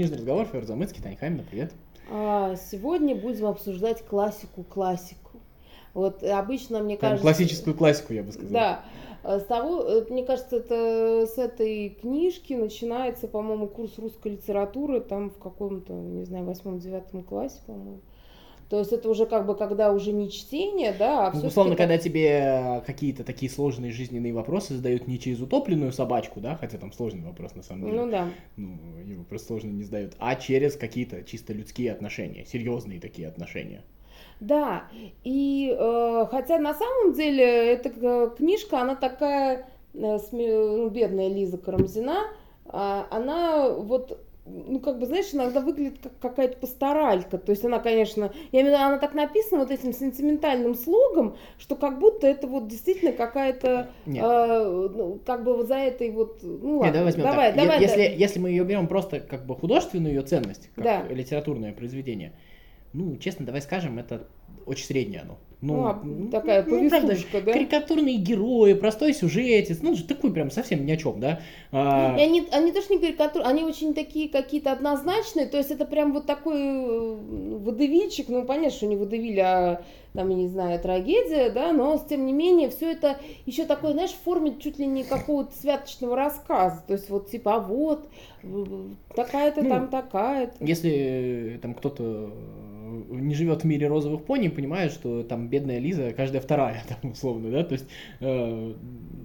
книжный разговор, Федор Замыцкий, Таня Хамина, привет. А, сегодня будем обсуждать классику-классику. Вот обычно, мне Прям кажется... классическую классику, я бы сказал. Да. А С того, э, мне кажется, это с этой книжки начинается, по-моему, курс русской литературы, там в каком-то, не знаю, восьмом-девятом классе, по-моему. То есть это уже как бы, когда уже не чтение, да, а Ну, условно, когда тебе какие-то такие сложные жизненные вопросы задают не через утопленную собачку, да, хотя там сложный вопрос на самом деле. Ну да. Ну, его просто сложно не задают, а через какие-то чисто людские отношения, серьезные такие отношения. Да, и э, хотя на самом деле эта к- книжка, она такая, э, сме- ну, бедная Лиза Карамзина, а, она вот, ну, как бы, знаешь, иногда выглядит как какая-то пасторалька. То есть она, конечно, я имею в виду, она так написана вот этим сентиментальным слогом, что как будто это вот действительно какая-то, Нет. э, ну, как бы вот за этой вот, ну ладно, Не, давай возьмем давай, так. Давай, если, да. если мы ее берем просто как бы художественную ее ценность, как Да. литературное произведение, ну, честно, давай скажем, это очень среднее оно. Ну, Ну, а, ну, такая ну, правда, да? карикатурные герои, простой сюжетец, ну, такой прям совсем ни о чем, да. А, И они, они тоже не карикатуры, они очень такие какие-то однозначные, то есть это прям вот такой э, водевильчик, ну понятно, что не водевиль, а там, я не знаю, трагедия, да, но тем не менее все это еще такое, знаешь, в форме чуть ли не какого-то святочного рассказа, то есть вот типа, а вот, такая-то Ну, там такая-то. Если э, там кто-то не живет в мире розовых пони, понимает, что там бедная Лиза каждая вторая, там, условно, да, то есть э,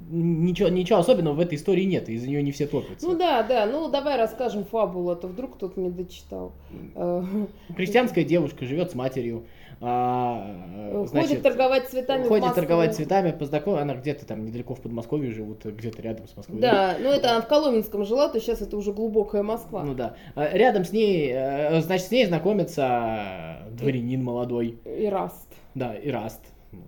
ничего, ничего особенного в этой истории нет, из-за нее не все топятся. Ну да, да, ну давай расскажем фабулу, а то вдруг кто-то не дочитал. Э, Крестьянская девушка живет с матерью, а, э, значит, Ходит торговать цветами в ходит Москву. торговать цветами, познаком... она где-то там недалеко в Подмосковье живут, где-то рядом с Москвой. Да, ну это она в Коломенском жила, то сейчас это уже глубокая Москва. Ну да. А Рядом с ней, э, значит, с ней знакомится дворянин молодой, И Раст. да, Ираст.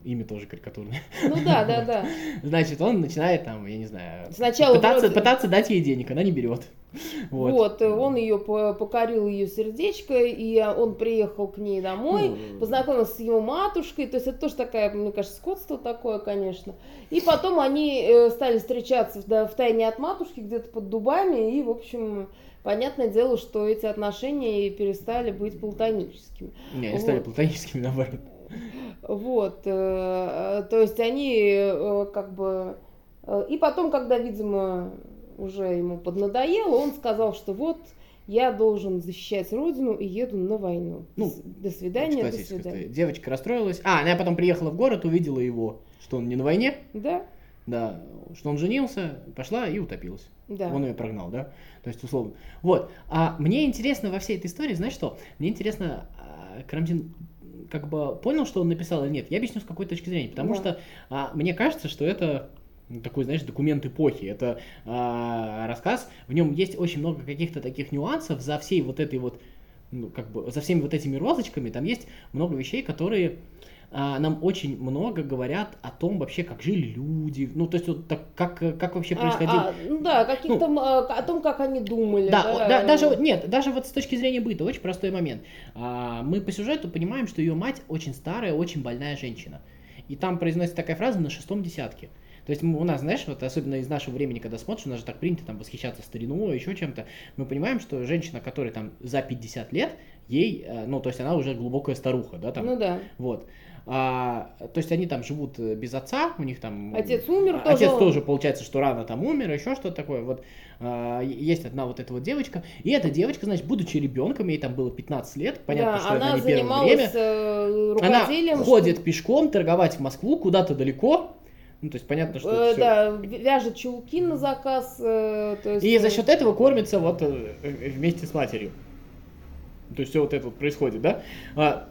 Имя тоже карикатурное. Ну да, да, да. Значит, он начинает там, я не знаю, Сначала пытаться, вроде- пытаться дать ей денег, она не берет. Вот. Вот, э, он ее покорил ее сердечко, и он приехал к ней домой, Ну, познакомился с его матушкой, то есть это тоже такая, мне кажется, скотство такое, конечно. И потом они э, стали встречаться да, в тайне от матушки, где-то под дубами, и, в общем, понятное дело, что эти отношения перестали быть платоническими. Не, они стали Вот. платоническими, наоборот. Вот, э, то есть они как бы... И потом, когда, видимо, уже ему поднадоело, он сказал, что вот я должен защищать родину и еду на войну. Ну, до свидания, до свидания. история. Девочка расстроилась. А, она потом приехала в город, увидела его, что он не на войне, Да, да, что он женился, пошла и утопилась. да. Он ее прогнал, да? То есть, условно. Вот. А мне интересно во всей этой истории, знаешь что? Мне интересно, а, Карамзин как бы понял, что он написал или нет. Я объясню с какой точки зрения. Потому Да. что а, мне кажется, что это такой, знаешь, документ эпохи. Это а, рассказ, в нем есть очень много каких-то таких нюансов за всей вот этой вот, ну, как бы, за всеми вот этими розочками, там есть много вещей, которые а, нам очень много говорят о том вообще, как жили люди, ну, то есть вот так, как, как вообще А, происходило. а, ну да, каких-то, а, о том, как они думали. Да, Да, да, даже вот- нет, даже вот с точки зрения быта очень простой момент. А, мы по сюжету понимаем, что ее мать очень старая, очень больная женщина. И там произносится такая фраза на шестом десятке. То есть мы- у нас, знаешь, вот особенно из нашего времени, когда смотришь, у нас же так принято там восхищаться стариной, еще чем-то, мы понимаем, что женщина, которая там за 50 лет, ей, э, ну, то есть она уже глубокая старуха, да, там, Ну да. вот. А, то есть они там живут э, без отца, у них там... Отец умер а- Отец тоже. тоже, получается, что рано там умер, еще что-то такое. Вот а, есть одна вот эта вот девочка. И эта девочка, значит, будучи ребенком, ей там было 15 лет, понятно, да, что она это не первое занималась время. э, Она ходит пешком торговать в Москву куда-то далеко. Ну, то есть понятно, что э, всё. Да, вяжет чулки на заказ. э, то есть, И за счет этого кормится вот э, э, вместе с матерью. То есть все вот это вот происходит, да? А,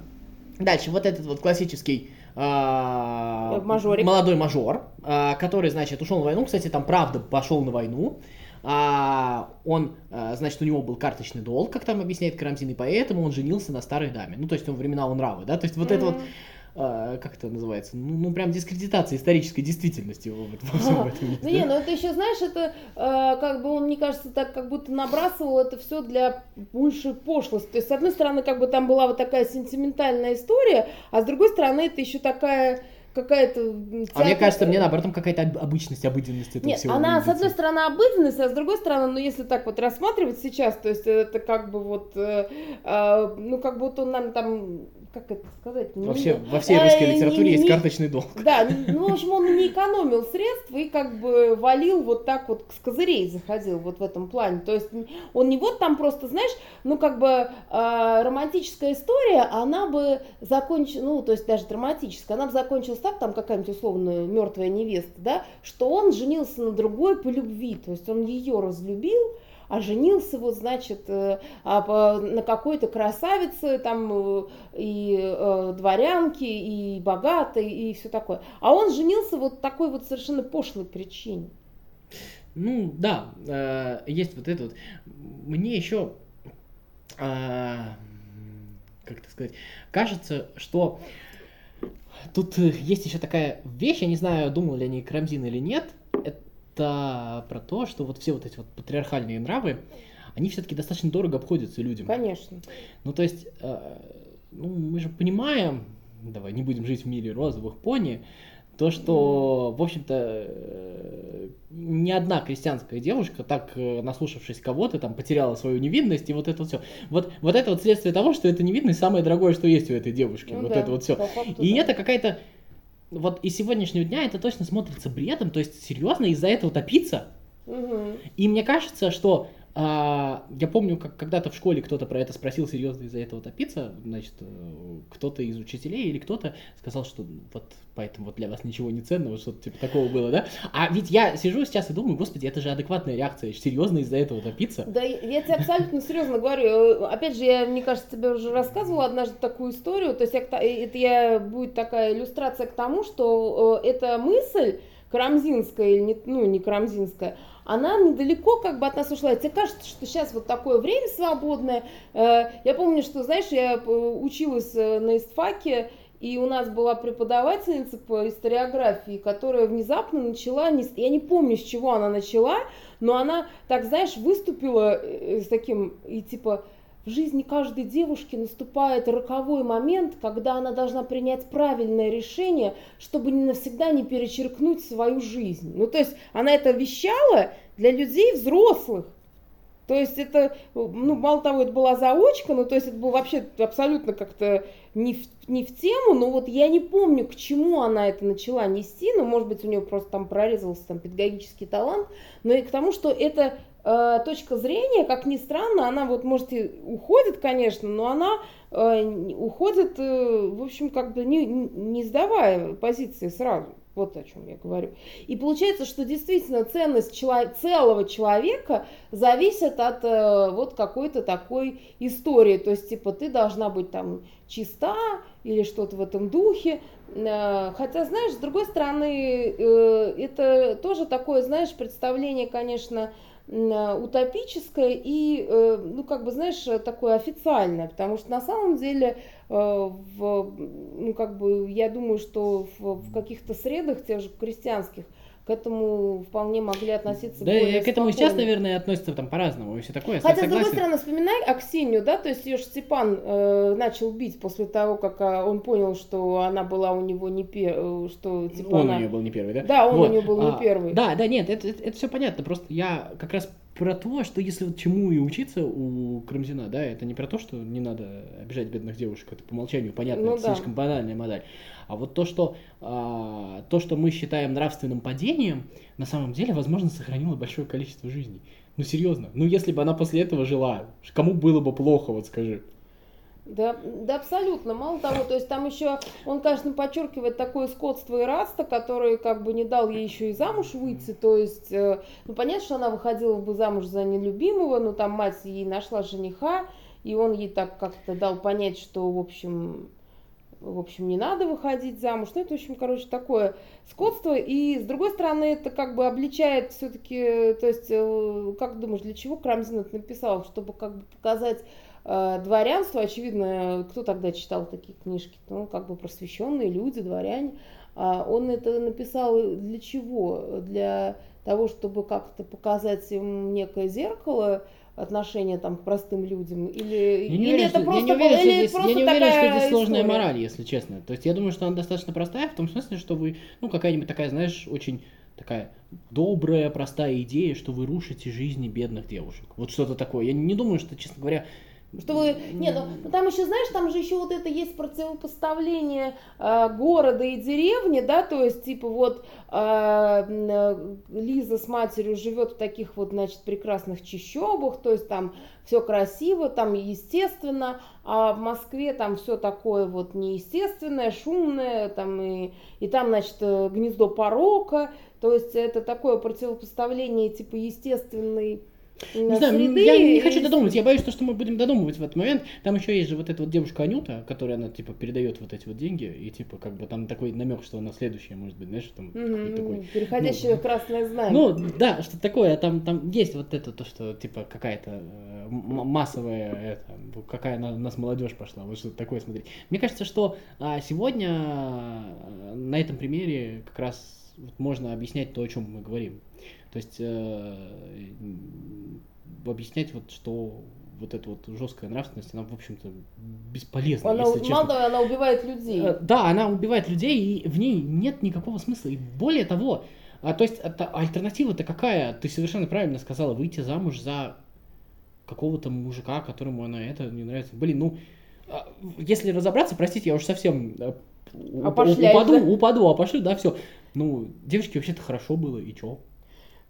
дальше вот этот вот классический а, мажорик. молодой мажор, а, который, значит, ушел на войну. Кстати, там правда пошел на войну. А, он, а, значит, у него был карточный долг, как там объясняет Карамзин, и поэтому он женился на старой даме. Ну, то есть он времена он нравы, да? То есть вот это вот, как это называется? Ну, ну, прям дискредитация исторической действительности во, во всем этом. Ну да? не, ну это еще, знаешь, это э, как бы он, мне кажется, так как будто набрасывал это все для большей пошлости. То есть, с одной стороны, как бы там была вот такая сентиментальная история, а с другой стороны, это еще такая какая-то... А мне кажется, мне наоборот, там какая-то обычность, обыденность этого Нет, всего. она, видится. с одной стороны, обыденность, а с другой стороны, ну, если так вот рассматривать сейчас, то есть это как бы вот, э, э, ну, как будто он нам там как это сказать? Вообще, во всей русской э, литературе не- есть не- карточный долг. Да, ну, в общем, он не экономил средств и как бы валил вот так вот с козырей заходил вот в этом плане. То есть он не вот там просто, знаешь, ну как бы э, романтическая история, она бы закончилась, ну то есть даже драматическая, она бы закончилась так, там какая-нибудь условно мертвая невеста, да, что он женился на другой по любви, то есть он ее разлюбил, а женился вот, значит, э, а на какой-то красавице, там, э, и э, дворянке, и богатой, и все такое. А он женился вот такой вот совершенно пошлой причине. Ну, да, есть вот это вот. Мне еще, а, как это сказать, кажется, что тут есть еще такая вещь, я не знаю, думал ли они Карамзин или нет, это про то, что вот все вот эти вот патриархальные нравы, они все-таки достаточно дорого обходятся людям. Конечно. Ну, то есть, э, ну, мы же понимаем, давай не будем жить в мире розовых пони, то, что, в общем-то, э, ни одна крестьянская девушка, так э, наслушавшись кого-то, там, потеряла свою невинность, и вот это вот все. Вот, вот это вот следствие того, что эта невинность самое дорогое, что есть у этой девушки. Ну вот да, это вот все. И да. это какая-то... Вот из сегодняшнего дня это точно смотрится бредом, то есть серьезно из-за этого топиться. Мгм. И мне кажется, что я помню, как когда-то в школе кто-то про это спросил, серьезно из-за этого топиться, значит, э, кто-то из учителей или кто-то сказал, что вот поэтому вот для вас ничего не ценно, вот что-то типа такого было, да? А ведь я сижу сейчас и думаю, господи, это же адекватная реакция, серьезно из-за этого топиться? Да, я тебе абсолютно серьезно говорю. Опять же, я, мне кажется, тебе уже рассказывала однажды такую историю. То есть это я, будет такая иллюстрация к тому, что э, эта мысль карамзинская, или не, ну, не карамзинская, она недалеко как бы от нас ушла. Тебе кажется, что сейчас вот такое время свободное. Э, Я помню, что, знаешь, я э, училась э, на истфаке, и у нас была преподавательница по историографии, которая внезапно начала, я не помню, с чего она начала, но она, так знаешь, выступила с таким, и типа, в жизни каждой девушки наступает роковой момент, когда она должна принять правильное решение, чтобы не навсегда не перечеркнуть свою жизнь. Ну, то есть она это вещала для людей взрослых. То есть это, ну, мало того, это была заочка, ну, то есть это было вообще абсолютно как-то не в, не в тему, но вот я не помню, к чему она это начала нести, ну, может быть, у нее просто там прорезался там педагогический талант, но и к тому, что это точка зрения, как ни странно, она вот, может, и уходит, конечно, но она э, уходит, э, в общем, как бы не, не сдавая позиции сразу. Вот о чем я говорю. И получается, что действительно ценность чело- целого человека зависит от э, вот какой-то такой истории. То есть, типа, ты должна быть там чиста или что-то в этом духе. Э, Хотя, знаешь, с другой стороны, э, это тоже такое, знаешь, представление, конечно, э, утопическое и, э, ну, как бы, знаешь, э, такое официальное, потому что на самом деле, э, в, ну, как бы, я думаю, что в, в каких-то средах, тех же крестьянских, к этому вполне могли относиться Да, более и к этому сейчас, наверное, относятся там по-разному и все такое. Хотя, с согласен. другой стороны, вспоминай Аксинью, да, то есть ее Степан э, начал бить после того, как а, он понял, что она была у него не первой, что типа он она... у нее был не первый, да? Да, он Вот, у нее был а, не первый. Да, да, нет, это, это, все понятно. Просто я как раз про то, что если вот чему и учиться у Карамзина, да, это не про то, что не надо обижать бедных девушек, это по умолчанию понятно, Ну это да. слишком банальная модель. А вот то, что а, то, что мы считаем нравственным падением, на самом деле, возможно, сохранило большое количество жизней. Ну серьезно, ну если бы она после этого жила, кому было бы плохо, вот скажи. Да, да, абсолютно. Мало того, то есть там еще он, конечно, подчеркивает такое скотство и раста, который как бы не дал ей еще и замуж выйти. То есть, э, ну понятно, что она выходила бы замуж за нелюбимого, но там мать ей нашла жениха, и он ей так как-то дал понять, что, в общем, в общем, не надо выходить замуж. Ну, это, в общем, короче, такое скотство. И, с другой стороны, это как бы обличает все-таки, то есть, э, как думаешь, для чего Крамзин это написал? Чтобы как бы показать э, дворянство, очевидно, кто тогда читал такие книжки? Ну, как бы просвещенные люди, дворяне. А он это написал для чего? Для того, чтобы как-то показать им некое зеркало, отношение там к простым людям? Или, Я не или уверен, это что, просто, я не уверен, или здесь, просто я не уверен, что здесь сложная история? мораль, если честно. То есть я думаю, что она достаточно простая, в том смысле, что вы, ну, какая-нибудь такая, знаешь, очень такая добрая, простая идея, что вы рушите жизни бедных девушек. Вот что-то такое. Я не думаю, что, честно говоря, Что вы... Не, ну ну, там еще, знаешь, там же еще вот это есть противопоставление э, города и деревни, да, то есть, типа, вот э, м, э, Лиза с матерью живет в таких вот, значит, прекрасных чищобах, то есть там все красиво, там естественно, а в Москве там все такое вот неестественное, шумное, там и, и там, значит, э, гнездо порока, то есть это такое противопоставление, типа, естественной Не знаю, среды я не хочу додумывать, я боюсь, что мы будем додумывать в этот момент. Там еще есть же вот эта вот девушка Анюта, которая она типа передает вот эти вот деньги, и типа как бы там такой намек, что она следующая, может быть, знаешь, там какой-то такой. переходящее ну, красное знамя. Ну, да, что такое, там, там есть вот это, то, что, типа, какая-то э, массовая, это, какая на нас молодежь пошла, вот что-то такое смотреть. Мне кажется, что а, сегодня э, на этом примере как раз вот можно объяснять то, о чем мы говорим. То есть э, объяснять вот, что вот эта вот жесткая нравственность, она, в общем-то, бесполезна, она, если честно. мало того, она убивает людей. Э, Да, она убивает людей, и в ней нет никакого смысла. И более того, а, то есть это, альтернатива-то какая? Ты совершенно правильно сказала, выйти замуж за какого-то мужика, которому она это не нравится. Блин, ну, а, если разобраться, простите, я уж совсем э, упаду, да? упаду, опошлю, да, все. Ну, девочке вообще-то хорошо было, и чё?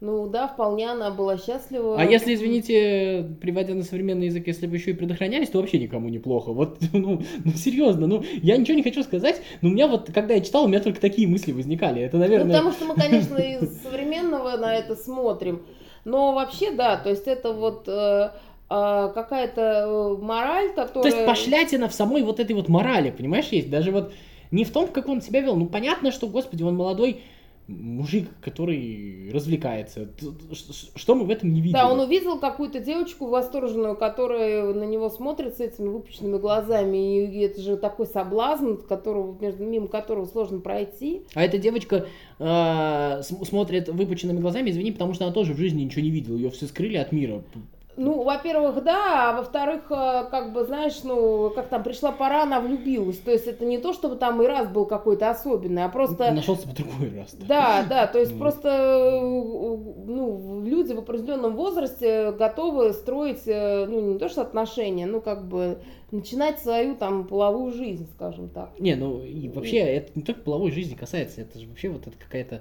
Ну да, вполне она была счастлива. А если, извините, приводя на современный язык, если бы еще и предохранялись, то вообще никому неплохо. Вот, ну, ну серьезно, ну, я ничего не хочу сказать, но у меня вот, когда я читал, у меня только такие мысли возникали. Это, Ну, наверное... потому что мы, конечно, из современного на это смотрим. Но вообще, да, то есть это вот э, а, какая-то э, мораль, которая... То есть пошлятина в самой вот этой вот морали, понимаешь, есть. Даже вот не в том, как он себя вел. Ну, понятно, что, господи, он молодой мужик, который развлекается. Что мы в этом не видели? Да, он увидел какую-то девочку восторженную, которая на него смотрит с этими выпущенными глазами, и это же такой соблазн, которого, между, мимо которого сложно пройти. А эта девочка э, см- смотрит выпученными глазами, извини, потому что она тоже в жизни ничего не видела. Ее все скрыли от мира. Ну, во-первых, да, а во-вторых, э, как бы, знаешь, ну, как там пришла пора, она влюбилась. То есть это не то, чтобы там и раз был какой-то особенный, а просто... Нашел себе другой раз. Да, да, то есть Ну. просто э, ну, люди в определенном возрасте готовы строить, э, ну, не то что отношения, ну, как бы начинать свою там половую жизнь, скажем так. Не, ну и вообще это не только половой жизни касается, это же вообще вот это какая-то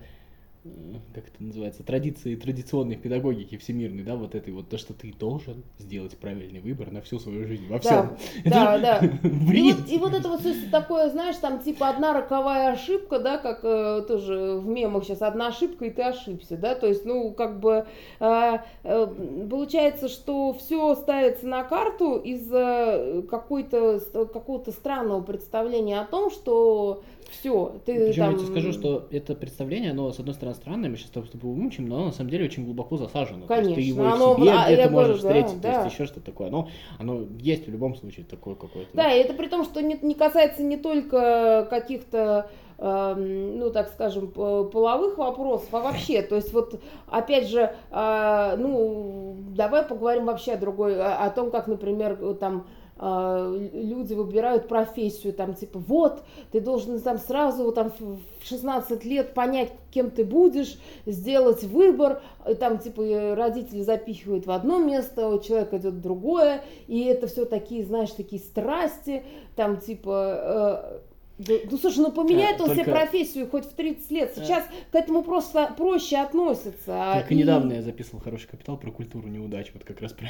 как это называется, традиции традиционной педагогики всемирной, да, вот этой вот, то, что ты должен сделать правильный выбор на всю свою жизнь, во всем. Да, да, да. И вот, и вот это вот всё такое, знаешь, там типа одна роковая ошибка, да, как э, тоже в мемах сейчас одна ошибка и ты ошибся, да, то есть, ну, как бы э, э, получается, что все ставится на карту из-за какой-то какого-то странного представления о том, что все, ты Причем там... я тебе скажу, что это представление, оно, с одной стороны, странное, мы сейчас с тобой умничаем, но оно на самом деле очень глубоко засажено. То есть ты Конечно, его оно- в себе а, где-то говорю, можешь да, встретить, да. то есть еще что-то такое. Оно, оно есть в любом случае такое какое-то. Да, и это при том, что не, не касается не только каких-то, эм, ну, так скажем, половых вопросов, а вообще, то есть вот, опять же, а, ну, давай поговорим вообще о другой, о, том, как, например, там, люди выбирают профессию, там, типа, вот, ты должен там сразу там в 16 лет понять, кем ты будешь, сделать выбор, там, типа, родители запихивают в одно место, человек идет в другое, и это все такие, знаешь, такие страсти, там, типа, э, да- ну, слушай, ну поменяет Да, он себе только- профессию хоть в 30 лет. Сейчас к этому просто проще относится. а, Только и- недавно я записывал хороший капитал про культуру неудач, вот как раз про.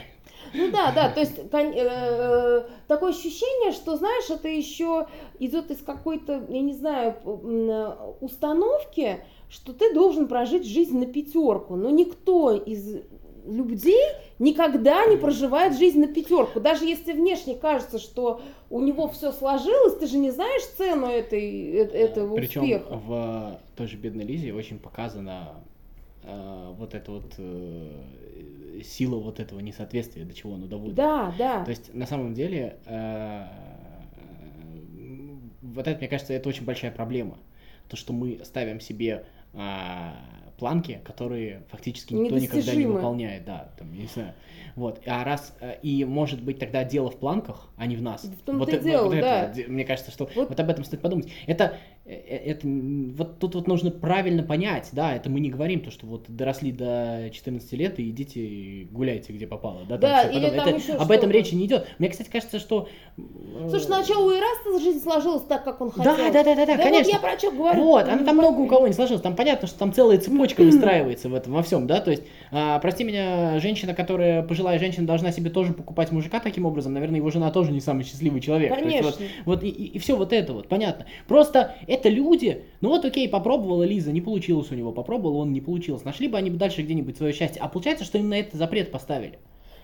Ну да, да, то есть э, э, такое ощущение, что, знаешь, это еще идет из какой-то, я не знаю, э, установки, что ты должен прожить жизнь на пятерку. Но никто из людей никогда не проживает жизнь на пятерку. Даже если внешне кажется, что у него все сложилось, ты же не знаешь цену этой, э- этого Причем успеха. в той же бедной Лизе очень показана э, вот эта вот э, сила вот этого несоответствия, до чего оно доводит. Да, да. То есть на самом деле э, вот это, мне кажется, это очень большая проблема. То, что мы ставим себе а, планки, которые фактически никто никогда не выполняет, да, там, не знаю. Вот, а раз, э, и может быть тогда дело в планках, а не в нас. В том-то вот, и э, дело, вот это да. вот, де- мне кажется, что Вот- вот, об этом стоит подумать. Это, это, м, вот тут вот нужно правильно понять, да, это мы не говорим то, что вот доросли до 14 лет и идите и гуляйте где попало, да, там Да, всё или там Это- ещё об этом речи не идет. Мне, кстати, кажется, что... э, Слушай, сначала у Ираста жизнь сложилась так, как он хотел. Да, да, да, да, да, вот конечно. я про что говорю. Вот, она там много у кого не сложилась. Там понятно, что там целая цепочка выстраивается в этом во всем, да. То есть, а, прости меня, женщина, которая пожилая женщина, должна себе тоже покупать мужика таким образом. Наверное, его жена тоже не самый счастливый человек. То есть, Конечно. вот, вот и, все вот это вот, понятно. Просто это люди. Ну вот, окей, попробовала Лиза, не получилось у него, попробовал он, не получилось. Нашли бы они бы дальше где-нибудь свое счастье. А получается, что именно это запрет поставили.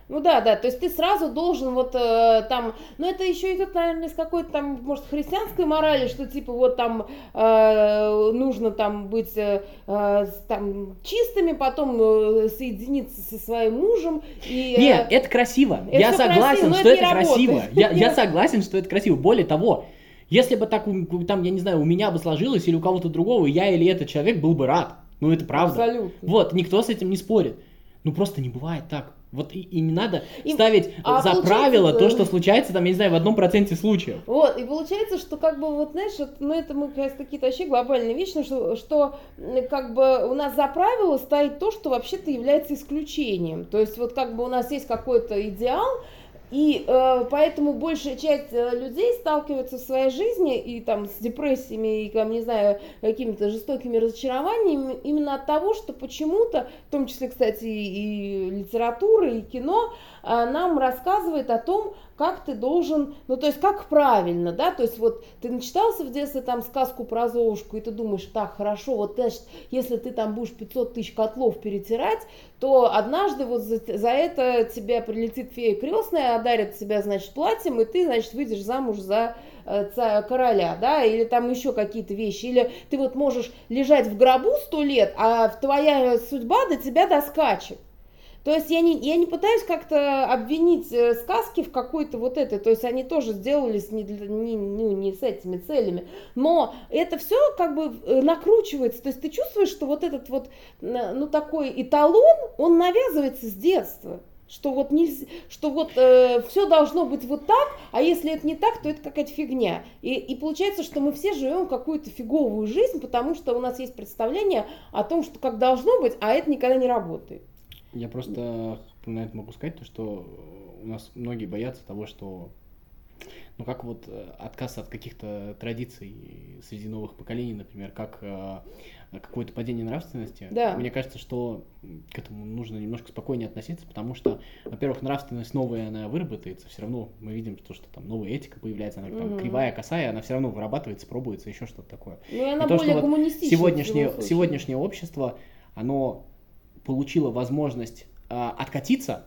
Ну да, да, то есть ты сразу должен вот э, там, ну это еще идет, наверное, из какой-то там, может, христианской морали, что типа вот там э, нужно там быть э, э, с- там чистыми, потом э, соединиться со своим мужем и... э, Нет, это красиво. это я согласен, красиво, что это это, красиво. Я, я согласен, что это красиво. Более того, если бы так, там, я не знаю, у меня бы сложилось или у кого-то другого, я или этот человек был бы рад. Ну, это правда. Абсолютно. Вот, никто с этим не спорит. Ну, просто не бывает так. Вот и, и не надо И- ставить а за правило то, что случается, там, я не знаю, в одном проценте случаев. Вот, и получается, что как бы вот, знаешь, вот, ну это мы раз какие-то вообще глобальные вещи, что, что как бы у нас за правило стоит то, что вообще-то является исключением. То есть вот как бы у нас есть какой-то идеал, и э, поэтому большая часть э, людей сталкивается в своей жизни и там с депрессиями и, там, не знаю, какими-то жестокими разочарованиями именно от того, что почему-то, в том числе, кстати, и литература, и кино, нам рассказывает о том, как ты должен, ну то есть как правильно, да, то есть вот ты начитался в детстве там сказку про Золушку, и ты думаешь, так, хорошо, вот значит, если ты там будешь 500 тысяч котлов перетирать, то однажды вот за, за это тебе прилетит фея крестная, одарит тебя, значит, платьем, и ты, значит, выйдешь замуж за э, короля, да, или там еще какие-то вещи, или ты вот можешь лежать в гробу сто лет, а твоя судьба до тебя доскачет. То есть я не, я не пытаюсь как-то обвинить э, сказки в какой-то вот этой, то есть они тоже сделались не, для- не, ну, не с этими целями, но это все как бы э, накручивается, то есть ты чувствуешь, что вот этот вот, э, ну такой эталон, он навязывается с детства. Что вот нельзя, что вот все должно быть вот так, а если это не так, то это какая-то фигня. И, и получается, что мы все живем какую-то фиговую жизнь, потому что у нас есть представление о том, что как должно быть, а это никогда не работает. Я просто на это могу сказать, то, что у нас многие боятся того, что ну как вот э, отказ от каких-то традиций среди новых поколений, например, как э, какое-то падение нравственности. Да. Мне кажется, что к этому нужно немножко спокойнее относиться, потому что, во-первых, нравственность новая, она выработается, все равно мы видим, то, что там новая этика появляется, она там Мгм. кривая, косая, она все равно вырабатывается, пробуется, еще что-то такое. Ну, и она И то, более что вот сегодняшнее, сегодняшнее общество, оно получило возможность а, откатиться,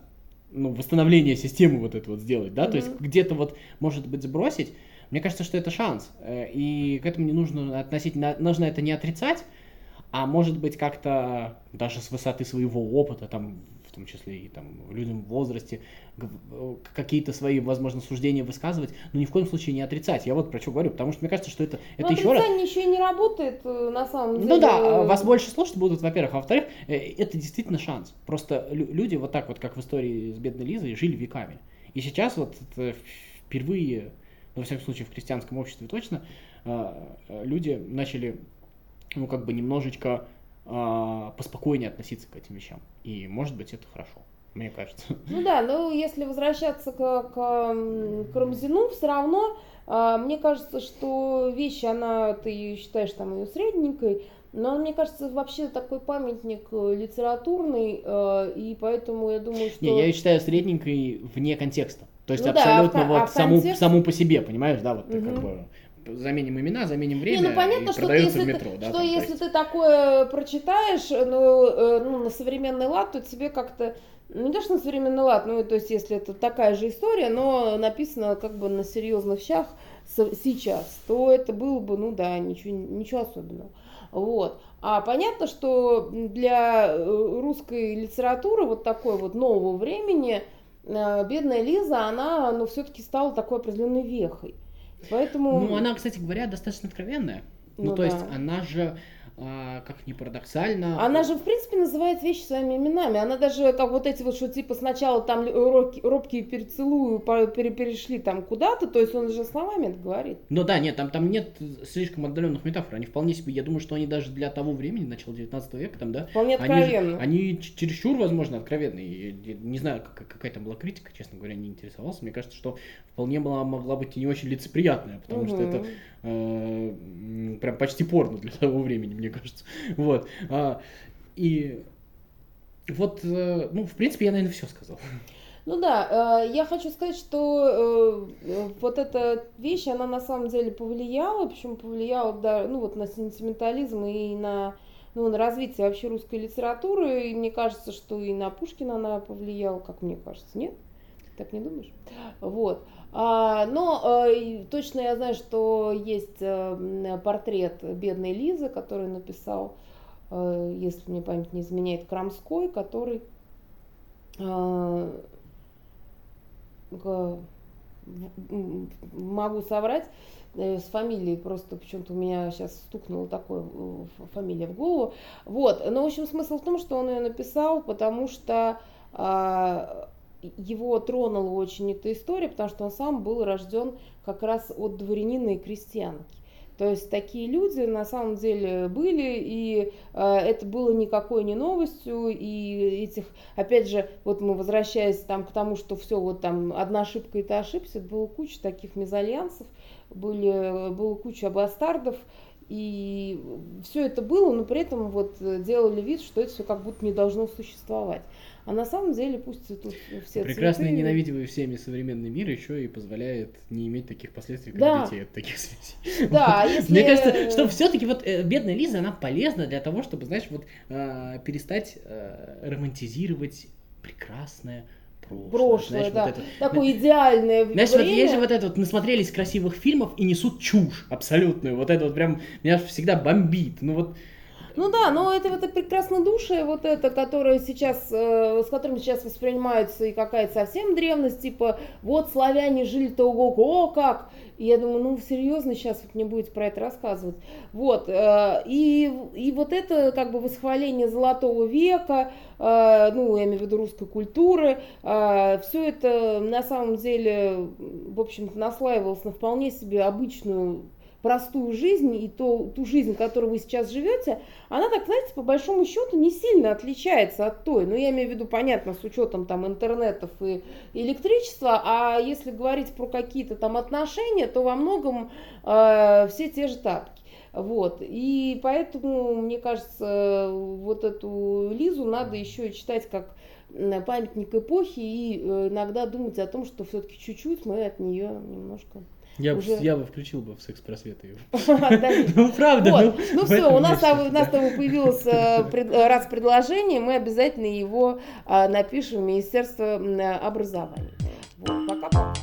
ну, восстановление системы вот это вот сделать, да, то есть где-то вот, может быть, сбросить, мне кажется, что это шанс, э, и к этому не нужно относительно, нужно это не отрицать, а может быть как-то даже с высоты своего опыта, там, том числе и там людям в возрасте, э, какие-то свои, возможно, суждения высказывать, но ни в коем случае не отрицать. Я вот про что говорю, потому что мне кажется, что это, Но это еще раз... еще и не работает э, на самом деле. Ну да, вас больше слушать будут, во-первых, а во-вторых, э, это действительно шанс. Просто лю- люди вот так вот, как в истории с бедной Лизой, жили веками. И сейчас вот впервые, ну, во всяком случае, в крестьянском обществе точно, люди начали, ну, как бы немножечко поспокойнее относиться к этим вещам. И, может быть, это хорошо, мне кажется. Ну да, но если возвращаться к, к, к Рамзину, все равно а, мне кажется, что вещь, она, ты ее считаешь там ее средненькой, но мне кажется, вообще такой памятник э, литературный, э, и поэтому я думаю, что... Не, я ее считаю средненькой вне контекста. То есть Ну да, абсолютно а ко- а вот в саму, контекст- саму по себе, понимаешь, да, вот ты как бы заменим имена, заменим Не, время ну понятно, что продается если, в метро, ты, да. что там, если есть- ты такое прочитаешь, ну, э, ну, на современный лад, то тебе как-то ну, не то, что на современный лад, ну, то есть, если это такая же история, но написано как бы на серьезных щах сейчас, то это было бы, ну да, ничего, ничего особенного. Вот. А понятно, что для э, русской литературы вот такой вот нового времени э, бедная Лиза, она, ну, все-таки стала такой определенной вехой. Поэтому... Ну, она, кстати говоря, достаточно откровенная. Ну, Ну то есть, да. она же а, как ни парадоксально. Она же, в принципе, называет вещи своими именами. Она даже, как вот эти вот, что типа сначала там робкие, робкие перецелую пере, перешли там куда-то, то есть он же словами это говорит. Ну да, нет, там, там нет слишком отдаленных метафор. Они вполне себе, я думаю, что они даже для того времени, начала 19 века, там, да, вполне откровенно. Они, они чересчур, возможно, откровенные. Не знаю, какая там была критика, честно говоря, не интересовался. Мне кажется, что вполне была, могла быть и не очень лицеприятная, потому угу. что это прям почти порно для того времени, мне кажется. Вот. А, и вот, э, ну, в принципе, я, наверное, все сказал. Ну да, э, я хочу сказать, что э, вот эта вещь, она на самом деле повлияла, почему повлияла, да, ну вот на сентиментализм и на, ну, на развитие вообще русской литературы, и мне кажется, что и на Пушкина она повлияла, как мне кажется, нет? Так не думаешь? Вот. А, но э, точно я знаю, что есть э, портрет бедной Лизы, который написал, э, если мне память не изменяет, Крамской, который могу соврать с фамилией, просто почему-то у меня сейчас стукнула такое фамилия в голову. Вот, но в общем смысл в том, что он ее написал, потому что а, его тронула очень эта история, потому что он сам был рожден как раз от дворянина и крестьянки. То есть такие люди на самом деле были, и э, это было никакой не новостью, и этих, опять же, вот мы возвращаясь там к тому, что все вот там одна ошибка и ты ошибся, было куча таких мезальянсов, были, было куча бастардов, и все это было, но при этом вот делали вид, что это все как будто не должно существовать. А на самом деле пусть тут все Прекрасно цветы... ненавидимый всеми современный мир еще и позволяет не иметь таких последствий, как да. детей от таких связей. Да, вот. если... Мне кажется, что все-таки вот э, бедная Лиза, она полезна для того, чтобы, знаешь, вот э, перестать э, романтизировать прекрасное, прошлое. Прошлое, знаешь, да. Вот это, Такое идеальное Знаешь, время. вот есть же вот это вот, насмотрелись красивых фильмов и несут чушь абсолютную. Вот это вот прям меня всегда бомбит. Ну вот ну да, но это вот прекраснодушие, вот это, которое сейчас, э, с которым сейчас воспринимается и какая-то совсем древность, типа, вот славяне жили-то ого-го как. И я думаю, ну серьезно, сейчас вот мне будете про это рассказывать. Вот, э, и, и вот это как бы восхваление золотого века, э, ну, я имею в виду русской культуры, все это на самом деле, в общем-то, наслаивалось на вполне себе обычную простую жизнь и то, ту жизнь, которой вы сейчас живете, она так, знаете, по большому счету не сильно отличается от той. Ну, я имею в виду, понятно, с учетом там интернетов и электричества, а если говорить про какие-то там отношения, то во многом э, все те же тапки. Вот. И поэтому, мне кажется, вот эту Лизу надо еще читать как памятник эпохи и э, иногда думать о том, что все-таки чуть-чуть мы от нее немножко я, уже... я бы включил бы в секс-просвет ее. Ну, правда. Ну, все, у нас с тобой появилось э, раз предложение, мы обязательно его а, напишем в Министерство образования. Пока-пока.